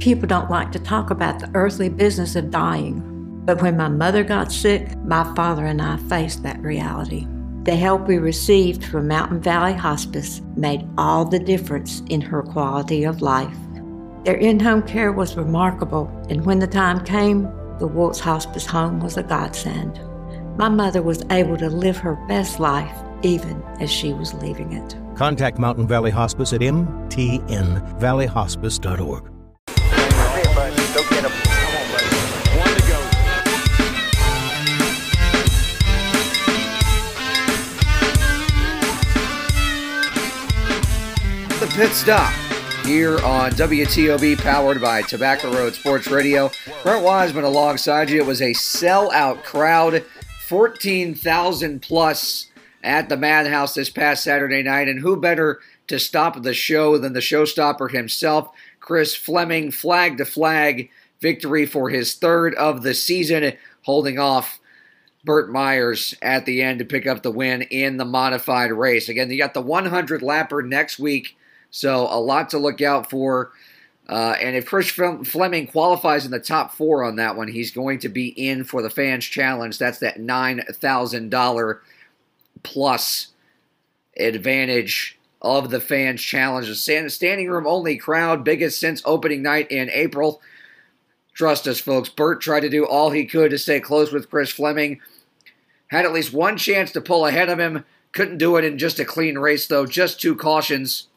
People don't like to talk about the earthly business of dying. But when my mother got sick, my father and I faced that reality. The help we received from Mountain Valley Hospice made all the difference in her quality of life. Their in home care was remarkable, and when the time came, the Woltz Hospice home was a godsend. My mother was able to live her best life even as she was leaving it. Contact Mountain Valley Hospice at mtnvalleyhospice.org. Go get him. Come on, buddy. One to go. The pit stop here on WTOB, powered by Tobacco Road Sports Radio. Brent Wiseman alongside you. It was a sellout crowd, 14,000 plus at the Madhouse this past Saturday night. And who better to stop the show than the showstopper himself, Chris Fleming, flag to flag victory for his third of the season, holding off Burt Myers at the end to pick up the win in the modified race. Again, you got the 100 lapper next week, so a lot to look out for. Uh, and if Chris Fleming qualifies in the top four on that one, he's going to be in for the fans challenge. That's that nine thousand dollar plus advantage of the fans challenge. The standing room only crowd, biggest since opening night in April. Trust us, folks. Burt tried to do all he could to stay close with Chris Fleming. Had at least one chance to pull ahead of him. Couldn't do it in just a clean race, though. Just two cautions.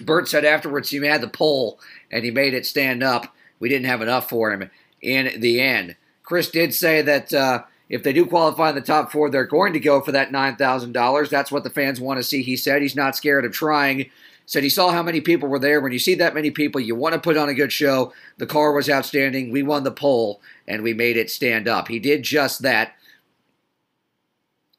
Burt said afterwards he had the pole and he made it stand up. We didn't have enough for him in the end. Chris did say that uh, if they do qualify in the top four, they're going to go for that $9,000. That's what the fans want to see. He said he's not scared of trying. Said he saw how many people were there. When you see that many people, you want to put on a good show. The car was outstanding. We won the pole and we made it stand up. He did just that.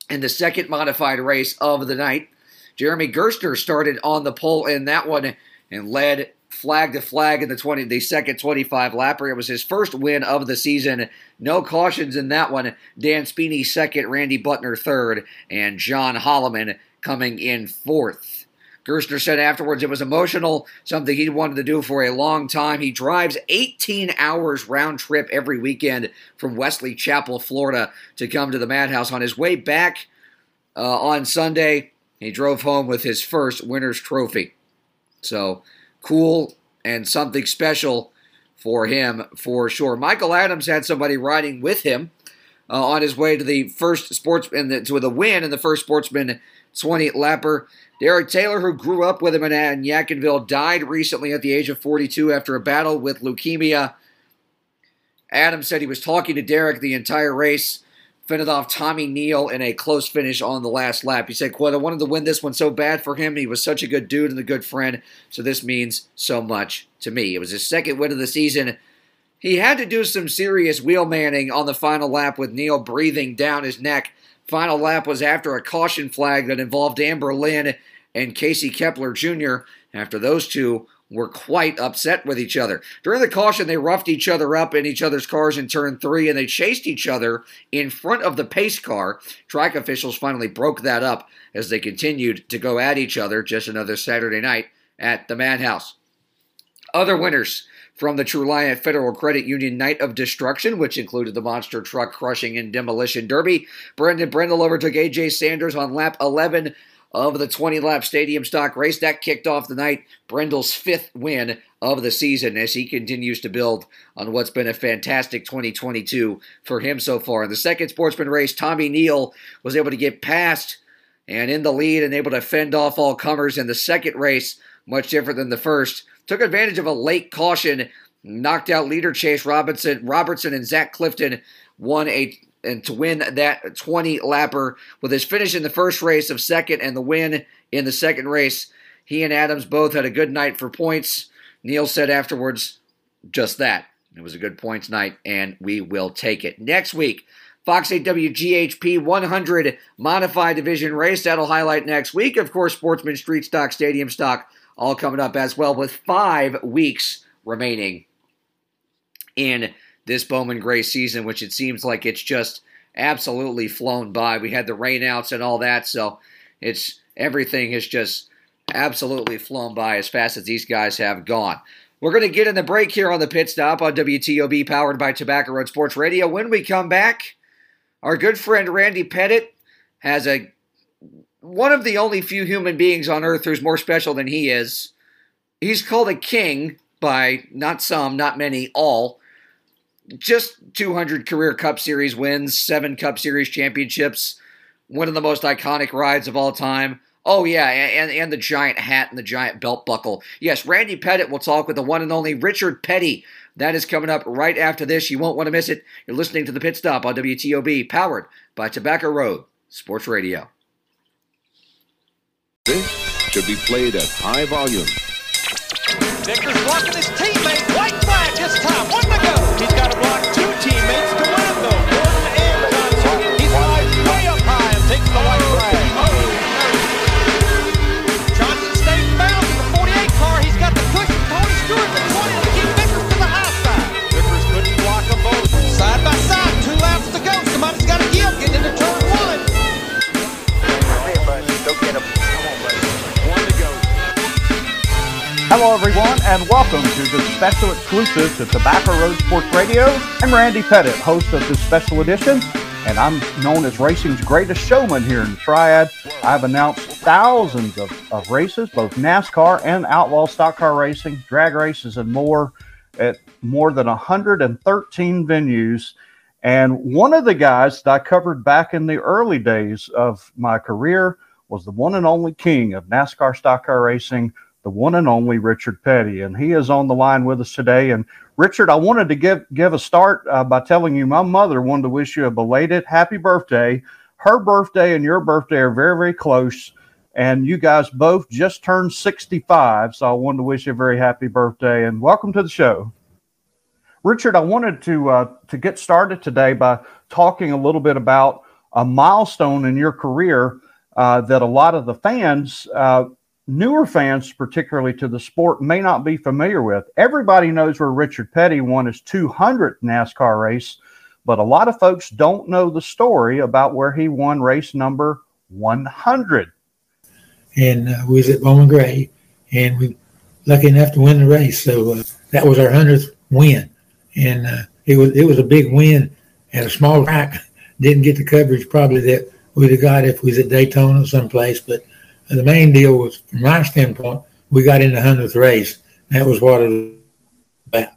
In the second modified race of the night, Jeremy Gerstner started on the pole in that one and led flag to flag in the 20 the second 25 lapper. It was his first win of the season. No cautions in that one. Dan Spini second, Randy Butner third, and John Holleman coming in fourth. Gerstner said afterwards it was emotional, something he wanted to do for a long time. He drives 18 hours round trip every weekend from Wesley Chapel, Florida, to come to the Madhouse. On his way back uh, on Sunday, he drove home with his first winner's trophy. So cool and something special for him for sure. Michael Adams had somebody riding with him uh, on his way to the first sportsman to the win in the first sportsman 20 lapper. Derek Taylor, who grew up with him in, in Yadkinville, died recently at the age of 42 after a battle with leukemia. Adams said he was talking to Derek the entire race fended off Tommy Neal in a close finish on the last lap. He said, quote, I wanted to win this one so bad for him. He was such a good dude and a good friend, so this means so much to me. It was his second win of the season. He had to do some serious wheel manning on the final lap with Neal breathing down his neck. Final lap was after a caution flag that involved Amber Lynn and Casey Kepler Jr. After those two were quite upset with each other. During the caution, they roughed each other up in each other's cars in turn three, and they chased each other in front of the pace car. Track officials finally broke that up as they continued to go at each other just another Saturday night at the Madhouse. Other winners from the Truliant Federal Credit Union Night of Destruction, which included the monster truck crushing and demolition derby. Brendan Brindle overtook AJ Sanders on lap 11 of the 20 lap stadium stock race. That kicked off the night, Brindle's fifth win of the season as he continues to build on what's been a fantastic 2022 for him so far. In the second sportsman race, Tommy Neal was able to get past and in the lead and able to fend off all comers. In the second race, much different than the first, took advantage of a late caution, knocked out leader Chase Robinson, Robertson, and Zach Clifton won a and to win that 20 lapper with his finish in the first race of second and the win in the second race. He and Adams both had a good night for points. Neal said afterwards just that. It was a good points night, and we will take it. Next week, Fox 8 WGHP 100 Modified Division race. That'll highlight next week. Of course, Sportsman Street Stock, Stadium Stock, all coming up as well, with five weeks remaining in this Bowman Gray season, which it seems like it's just absolutely flown by. We had the rainouts and all that, so it's everything has just absolutely flown by as fast as these guys have gone. We're going to get in the break here on the pit stop on WTOB, powered by Tobacco Road Sports Radio. When we come back, our good friend Randy Pettit has a one of the only few human beings on earth who's more special than he is. He's called a king by not some, not many, all. Just 200 career Cup Series wins, seven Cup Series championships, one of the most iconic rides of all time. Oh yeah, and and the giant hat and the giant belt buckle. Yes, Randy Pettit will talk with the one and only Richard Petty. That is coming up right after this. You won't want to miss it. You're listening to the Pit Stop on WTOB, powered by Tobacco Road Sports Radio. This should be played at high volume. Vickers blocking Hello, everyone, and welcome to this special exclusive to Tobacco Road Sports Radio. I'm Randy Pettit, host of this special edition, and I'm known as racing's greatest showman here in the Triad. I've announced thousands of, of races, both NASCAR and outlaw stock car racing, drag races, and more at more than 113 venues. And one of the guys that I covered back in the early days of my career was the one and only king of NASCAR stock car racing, the one and only Richard Petty, and he is on the line with us today. And Richard, I wanted to give give a start uh, by telling you my mother wanted to wish you a belated happy birthday. Her birthday and your birthday are very very close, and you guys both just turned sixty five. So I wanted to wish you a very happy birthday and welcome to the show. Richard, I wanted to uh, to get started today by talking a little bit about a milestone in your career uh, that a lot of the fans uh, newer fans, particularly to the sport, may not be familiar with. Everybody knows where Richard Petty won his 200th NASCAR race, but a lot of folks don't know the story about where he won race number 100. and uh, we was at Bowman Gray, and we lucky enough to win the race. So uh, that was our hundredth win, and uh, it was it was a big win at a small track. Didn't get the coverage probably that we'd have got if we was at Daytona or someplace, but the main deal was, from my standpoint, we got in the hundredth race. That was what it was about.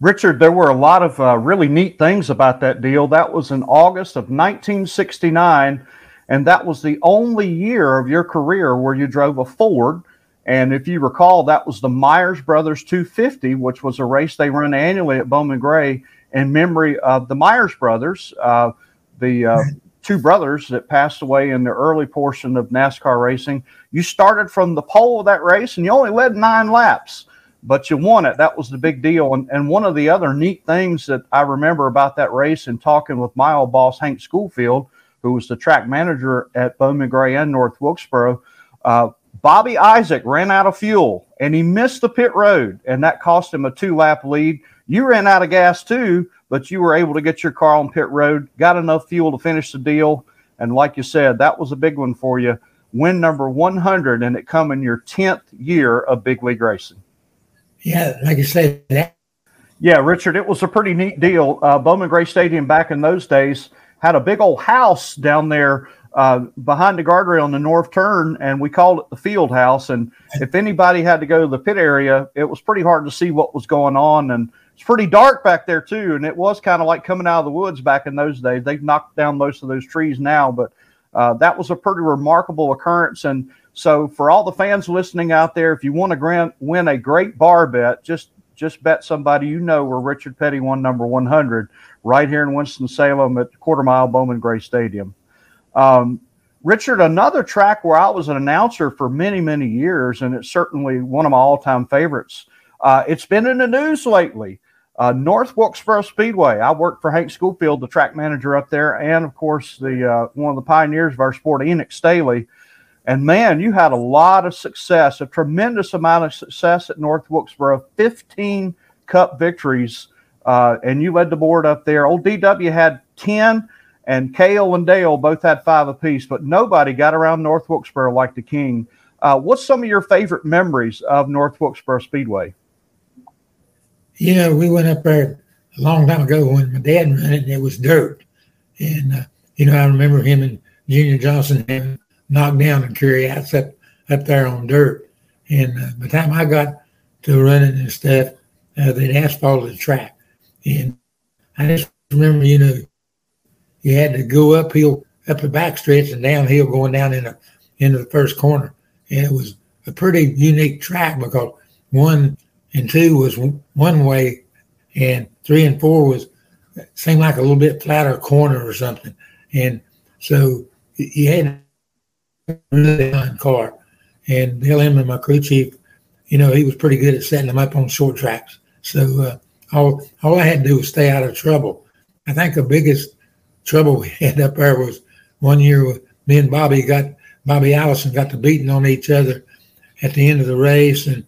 Richard, there were a lot of uh, really neat things about that deal. That was in August of 1969, and that was the only year of your career where you drove a Ford. And if you recall, that was the Myers Brothers 250, which was a race they run annually at Bowman Gray in memory of the Myers brothers, uh, the uh, two brothers that passed away in the early portion of NASCAR racing. You started from the pole of that race, and you only led nine laps but you won it. That was the big deal. And, and one of the other neat things that I remember about that race and talking with my old boss, Hank Schoolfield, who was the track manager at Bowman Gray and North Wilkesboro, uh, Bobby Isaac ran out of fuel and he missed the pit road, and that cost him a two lap lead. You ran out of gas too, but you were able to get your car on pit road, got enough fuel to finish the deal. And like you said, that was a big one for you. Win number 100, and it come in your 10th year of big league racing. Yeah, like you said, that Yeah, Richard, it was a pretty neat deal. Uh, Bowman Gray Stadium back in those days had a big old house down there uh, behind the guardrail on the north turn, and we called it the field house. And if anybody had to go to the pit area, it was pretty hard to see what was going on. And it's pretty dark back there, too. And it was kind of like coming out of the woods back in those days. They've knocked down most of those trees now, but uh, that was a pretty remarkable occurrence. And so, for all the fans listening out there, if you want to grant, win a great bar bet, just just bet somebody you know where Richard Petty won number 100 right here in Winston-Salem at Quarter Mile Bowman Gray Stadium. Um, Richard, another track where I was an announcer for many, many years, and it's certainly one of my all-time favorites. Uh, it's been in the news lately. Uh, North Wilkesboro Speedway. I worked for Hank Schoolfield, the track manager up there, and of course the uh, one of the pioneers of our sport, Enoch Staley. And man, you had a lot of success, a tremendous amount of success at North Wilkesboro, 15 cup victories. Uh, and you led the board up there. Old DW had 10, and Cale and Dale both had five apiece, but nobody got around North Wilkesboro like the King. Uh, what's some of your favorite memories of North Wilkesboro Speedway? You know, we went up there a long time ago when my dad ran it, and it was dirt. And uh, you know, I remember him and Junior Johnson having knocked down and carry outs up up there on dirt. And uh, by the time I got to running and stuff, uh, they'd asphalted the track. And I just remember, you know, you had to go uphill, up the back stretch and downhill going down in the, into the first corner. And it was a pretty unique track because one and two was one way and three and four was seemed like a little bit flatter corner or something. And so you had a really fine car. And Bill Inman, my crew chief, you know, he was pretty good at setting them up on short tracks. So uh, all all I had to do was stay out of trouble. I think the biggest trouble we had up there was one year with me and Bobby got Bobby Allison got to beating on each other at the end of the race and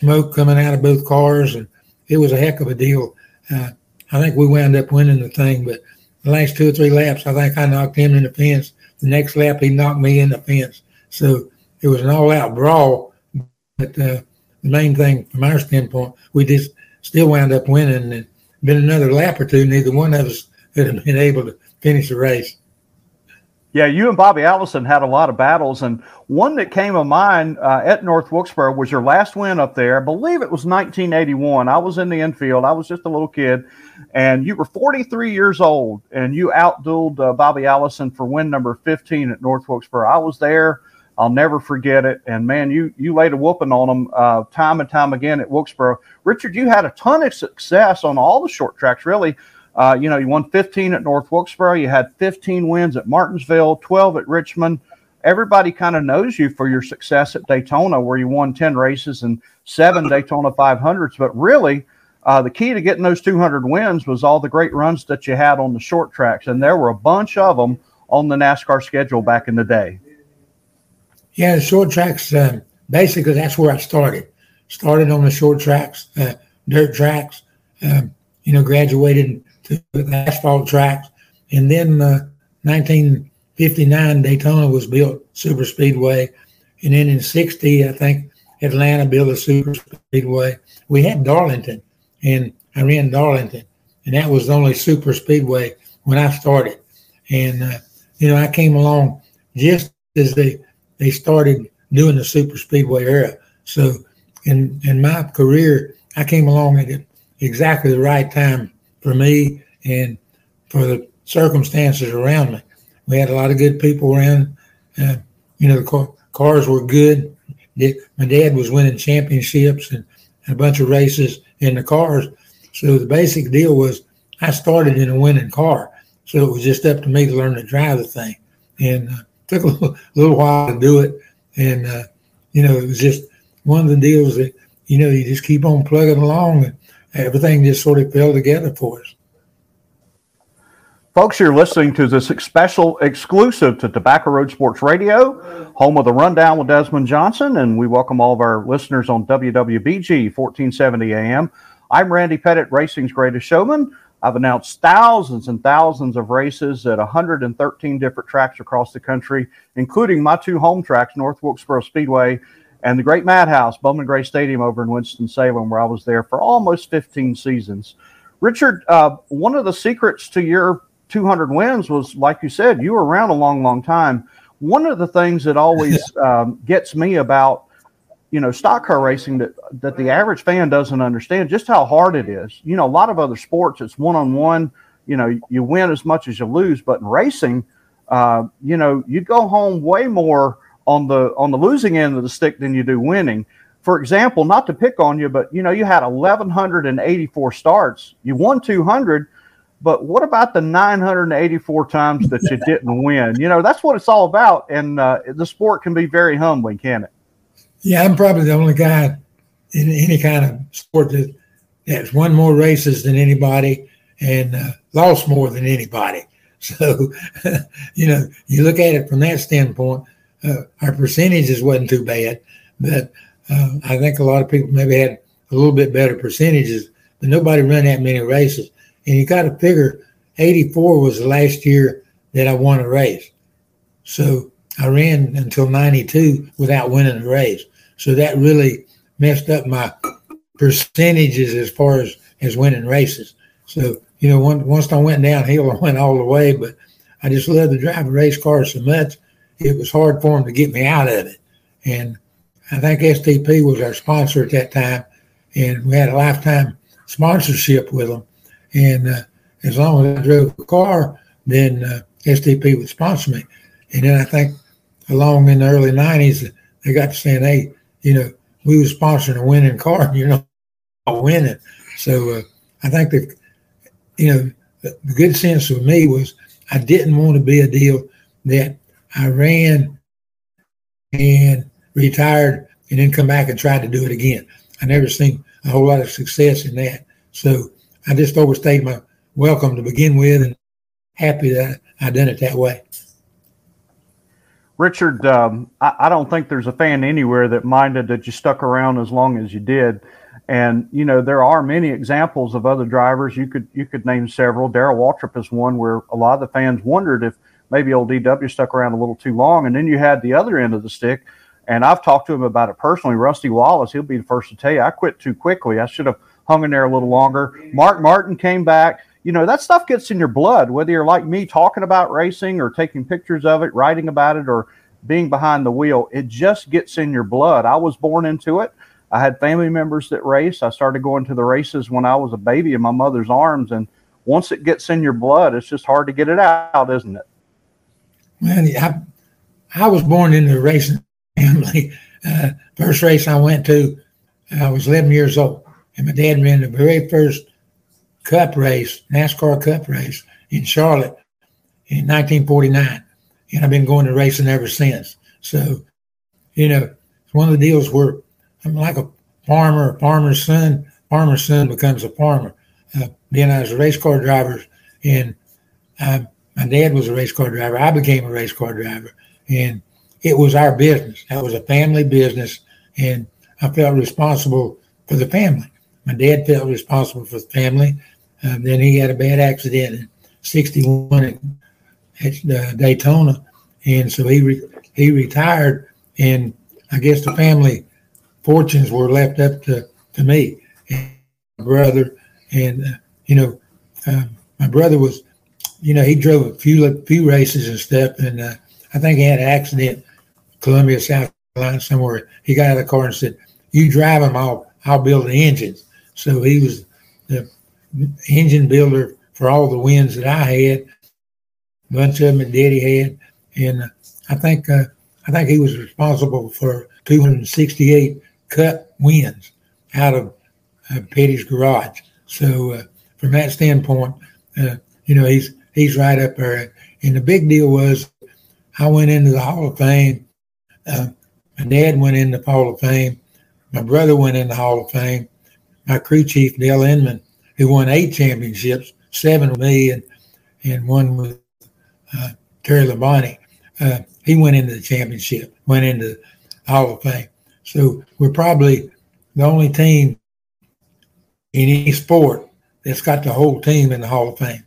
smoke coming out of both cars and it was a heck of a deal. Uh, I think we wound up winning the thing, but the last two or three laps, I think I knocked him in the fence. The next lap, he knocked me in the fence. So it was an all-out brawl. But uh, the main thing from our standpoint, we just still wound up winning. And been another lap or two, neither one of us would have been able to finish the race. Yeah, you and Bobby Allison had a lot of battles, and one that came to mind uh, at North Wilkesboro was your last win up there. I believe it was 1981. I was in the infield. I was just a little kid, and you were 43 years old, and you outdueled uh, Bobby Allison for win number 15 at North Wilkesboro. I was there. I'll never forget it. And man, you you laid a whooping on them uh, time and time again at Wilkesboro. Richard, you had a ton of success on all the short tracks, really. Uh, you know, you won 15 at North Wilkesboro. You had 15 wins at Martinsville, 12 at Richmond. Everybody kind of knows you for your success at Daytona, where you won 10 races and seven Daytona 500s. But really, uh, the key to getting those 200 wins was all the great runs that you had on the short tracks. And there were a bunch of them on the NASCAR schedule back in the day. Yeah, the short tracks, uh, basically, that's where I started. Started on the short tracks, uh, dirt tracks, um, you know, graduated to the asphalt tracks. And then uh, 1959, Daytona was built super speedway. And then in 60, I think Atlanta built a super speedway. We had Darlington, and I ran Darlington, and that was the only super speedway when I started. And, uh, you know, I came along just as they, they started doing the super speedway era. So in, in my career, I came along at exactly the right time for me and for the circumstances around me. We had a lot of good people around. Uh, you know, the car, cars were good. My dad was winning championships and, and a bunch of races in the cars. So the basic deal was I started in a winning car. So it was just up to me to learn to drive the thing. And uh, took a little, little, while to do it. And, uh, you know, it was just one of the deals that, you know, you just keep on plugging along and everything just sort of fell together for us. Folks, you're listening to this special exclusive to Tobacco Road Sports Radio, home of the Rundown with Desmond Johnson, and we welcome all of our listeners on WWBG 1470 AM. I'm Randy Pettit, Racing's Greatest Showman. I've announced thousands and thousands of races at 113 different tracks across the country, including my two home tracks, North Wilkesboro Speedway and the Great Madhouse, Bowman Gray Stadium over in Winston-Salem, where I was there for almost 15 seasons. Richard, uh, one of the secrets to your 200 wins was, like you said, you were around a long, long time. One of the things that always um, gets me about, you know, stock car racing that that the average fan doesn't understand just how hard it is. You know, a lot of other sports, it's one on one. You know, you win as much as you lose, but in racing, uh, you know, you go home way more on the on the losing end of the stick than you do winning. For example, not to pick on you, but you know, you had 1,184 starts. You won 200 but what about the 984 times that you didn't win? You know, that's what it's all about. And uh, the sport can be very humbling, can it? Yeah, I'm probably the only guy in any kind of sport that has won more races than anybody and uh, lost more than anybody. So, you know, you look at it from that standpoint, uh, our percentages wasn't too bad, but uh, I think a lot of people maybe had a little bit better percentages, but nobody ran that many races. And you got to figure 84 was the last year that I won a race. So I ran until 92 without winning a race. So that really messed up my percentages as far as, as winning races. So, you know, once, once I went downhill, I went all the way, but I just loved to drive a race car so much. It was hard for them to get me out of it. And I think STP was our sponsor at that time. And we had a lifetime sponsorship with them. And uh, as long as I drove the car, then uh, STP would sponsor me. And then I think along in the early 90s, they got to saying, hey, you know, we were sponsoring a winning car and you're not winning. So uh, I think that, you know, the, good sense for me was I didn't want to be a deal that I ran and retired and then come back and tried to do it again. I never seen a whole lot of success in that. So I just overstayed my welcome to begin with and happy that I done it that way. Richard, um, I, I, don't think there's a fan anywhere that minded that you stuck around as long as you did. And you know there are many examples of other drivers. You could you could name several. Darrell Waltrip is one where a lot of the fans wondered if maybe old DW stuck around a little too long. And then you had the other end of the stick. And I've talked to him about it personally. Rusty Wallace, he'll be the first to tell you I quit too quickly. I should have hung in there a little longer. Mark Martin came back you know that stuff gets in your blood whether you're like me talking about racing or taking pictures of it writing about it or being behind the wheel it just gets in your blood i was born into it i had family members that race i started going to the races when i was a baby in my mother's arms and once it gets in your blood it's just hard to get it out isn't it well i, I was born into the racing family uh, first race i went to i was 11 years old and my dad ran the very first Cup race, NASCAR Cup race in Charlotte in 1949, and I've been going to racing ever since. So, you know, it's one of the deals where I'm like a farmer, a farmer's son. Farmer's son becomes a farmer. Uh, then I was a race car driver, and I, my dad was a race car driver. I became a race car driver, and it was our business. That was a family business, and I felt responsible for the family. My dad felt responsible for the family. Um, then he had a bad accident in '61 at, uh, Daytona, and so he re- he retired. And I guess the family fortunes were left up to, to me and my brother. And uh, you know, uh, my brother was, you know, he drove a few few races and stuff. And uh, I think he had an accident, Columbia, South Carolina, somewhere. He got out of the car and said, "You drive them, I'll I'll build the engines." So he was the engine builder for all the wins that I had. A bunch of them that Daddy had, and uh, I think uh, I think he was responsible for 268 Cup wins out of uh, Petty's garage. So uh, from that standpoint, uh, you know he's he's right up there. And the big deal was I went into the Hall of Fame. Uh, my dad went in the Hall of Fame. My brother went in the Hall of Fame. My crew chief Dale Inman who won eight championships, seven with me and and one with uh, Terry Labonte. Uh, he went into the championship, went into the Hall of Fame. So we're probably the only team in any sport that's got the whole team in the Hall of Fame.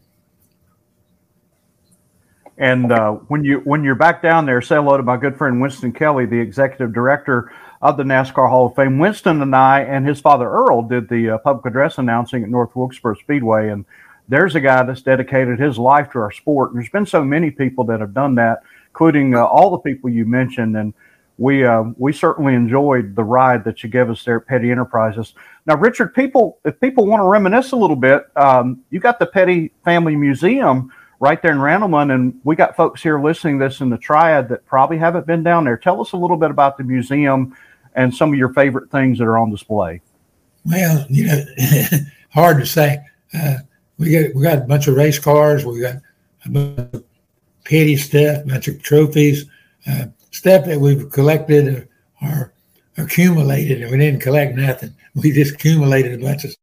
And uh, when you when you're back down there, say hello to my good friend Winston Kelly, the executive director of the NASCAR Hall of Fame. Winston and I and his father Earl did the uh, public address announcing at North Wilkesboro Speedway, and there's a guy that's dedicated his life to our sport. And there's been so many people that have done that, including uh, all the people you mentioned, and we uh, we certainly enjoyed the ride that you gave us there at Petty Enterprises. Now, Richard, people if people want to reminisce a little bit, um, you got the Petty Family Museum right there in Randleman. And we got folks here listening this in the Triad that probably haven't been down there. Tell us a little bit about the museum and some of your favorite things that are on display. Well, you know, hard to say. Uh, we got we got a bunch of race cars. We got a bunch of petty stuff, a bunch of trophies, uh, stuff that we've collected or, or accumulated. And we didn't collect nothing. We just accumulated a bunch of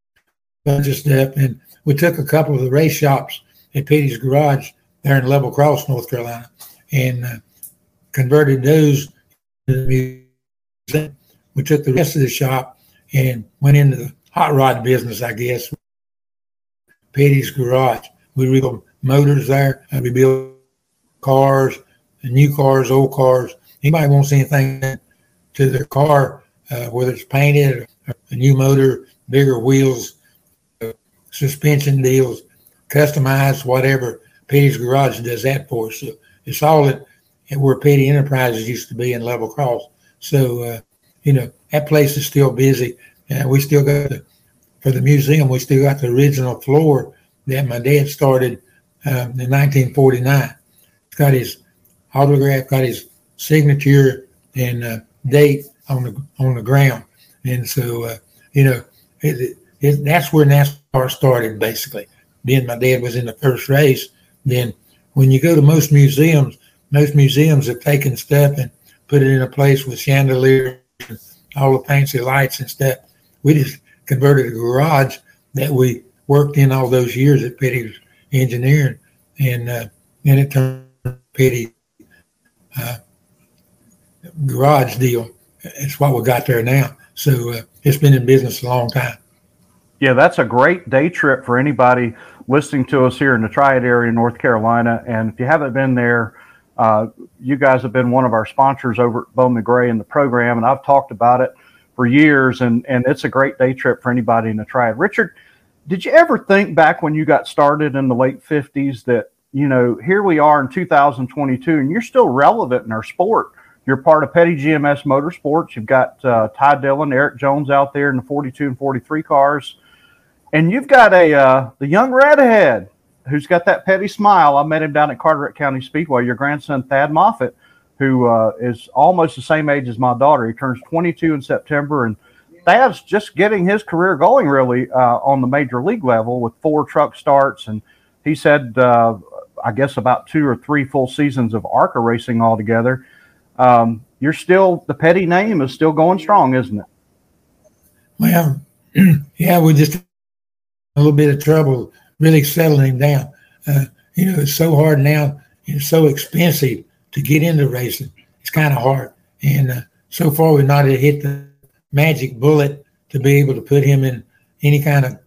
bunch of stuff. And we took a couple of the race shops at Petty's Garage there in Level Cross, North Carolina, and uh, converted those to the museum. We took the rest of the shop and went into the hot rod business, I guess. Petty's Garage. We rebuilt motors there. And we built cars new cars, old cars. Anybody wants anything to their car, uh, whether it's painted, a new motor, bigger wheels, uh, suspension deals, customized, whatever. Petty's Garage does that for. So it's all at, at where Petty Enterprises used to be in Level Cross. So, uh, you know, that place is still busy. And we still got the, for the museum, we still got the original floor that my dad started um, in 1949. It's got his autograph, got his signature and uh, date on the on the ground. And so, uh, you know, it, it, that's where NASCAR started, basically. Then my dad was in the first race. Then when you go to most museums, most museums have taken stuff and put it in a place with chandeliers and all the fancy lights and stuff. We just converted a garage that we worked in all those years at Petty Engineering, and uh, then it turned Petty uh, garage deal. It's what we got there now. So uh, it's been in business a long time. Yeah, that's a great day trip for anybody listening to us here in the Triad area, North Carolina. And if you haven't been there, uh, you guys have been one of our sponsors over at Bowman Gray in the program, and I've talked about it for years. And and it's a great day trip for anybody in the Triad. Richard, did you ever think back when you got started in the late '50s that you know here we are in 2022, and you're still relevant in our sport? You're part of Petty GMS Motorsports. You've got uh, Ty Dillon, Erik Jones out there in the 42 and 43 cars, and you've got a uh, the young redhead who's got that petty smile. I met him down at Carteret County Speedway. Your grandson Thad Moffitt, who uh, is almost the same age as my daughter. He turns 22 in September, and Thad's just getting his career going really uh, on the major league level with four truck starts, and he said, uh, I guess about two or three full seasons of ARCA racing altogether um, you're still the petty name is still going strong, isn't it? Well, yeah, we're just a little bit of trouble really settling down. Uh, you know, it's so hard now. It's so expensive to get into racing. It's kind of hard. And uh, so far, we've not hit the magic bullet to be able to put him in any kind of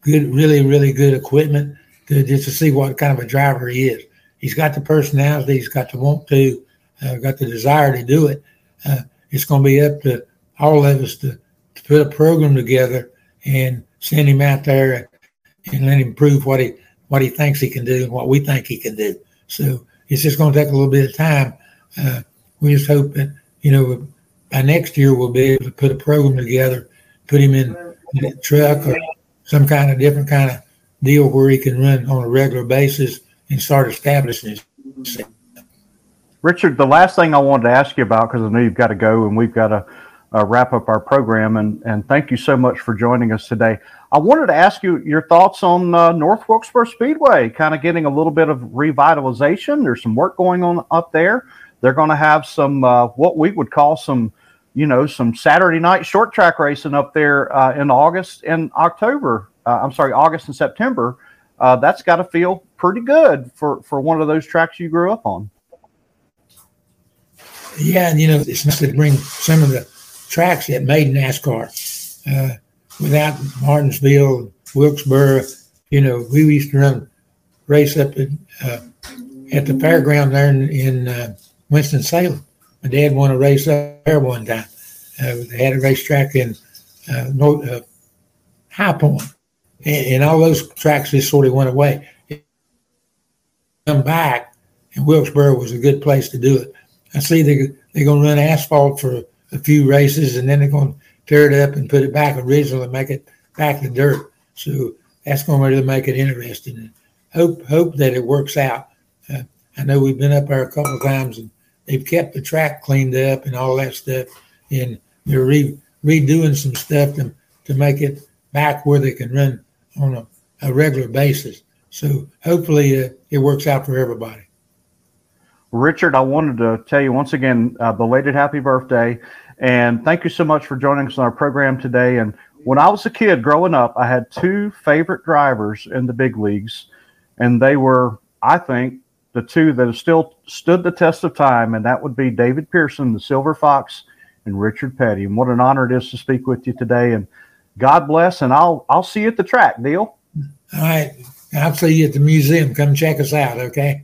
good, really, really good equipment to just to see what kind of a driver he is. He's got the personality. He's got the want to uh, got the desire to do it, uh, it's going to be up to all of us to, to put a program together and send him out there and, let him prove what he what he thinks he can do and what we think he can do. So it's just going to take a little bit of time. Uh, we just hope that you know by next year we'll be able to put a program together, put him in, in a truck or some kind of different kind of deal where he can run on a regular basis and start establishing himself. Richard, the last thing I wanted to ask you about, because I know you've got to go and we've got to uh, wrap up our program, and, and thank you so much for joining us today. I wanted to ask you your thoughts on uh, North Wilkesboro Speedway, kind of getting a little bit of revitalization. There's some work going on up there. They're going to have some, uh, what we would call some, you know, some Saturday night short track racing up there uh, in August and October. Uh, I'm sorry, August and September. Uh, that's got to feel pretty good for, for one of those tracks you grew up on. Yeah, and you know, it's nice to bring some of the tracks that made NASCAR. Uh, without Martinsville, Wilkesboro, you know, we used to run race up at, uh, at the fairground there in, in uh, Winston Salem. My dad won a race up there one time. Uh, they had a racetrack in uh, uh, High Point, and, and, all those tracks just sort of went away. Come back, and Wilkesboro was a good place to do it. I see they they're going to run asphalt for a few races, and then they're going to tear it up and put it back original and make it back to dirt. So that's going to really make it interesting. And hope hope that it works out. Uh, I know we've been up there a couple of times, and they've kept the track cleaned up and all that stuff, and they're re- redoing some stuff to to make it back where they can run on a, a regular basis. So hopefully uh, it works out for everybody. Richard, I wanted to tell you once again, uh, belated happy birthday. And thank you so much for joining us on our program today. And when I was a kid growing up, I had two favorite drivers in the big leagues. And they were, I think, the two that have still stood the test of time. And that would be David Pearson, the Silver Fox, and Richard Petty. And what an honor it is to speak with you today. And God bless. And I'll, I'll see you at the track, Deal. All right. I'll see you at the museum. Come check us out, okay?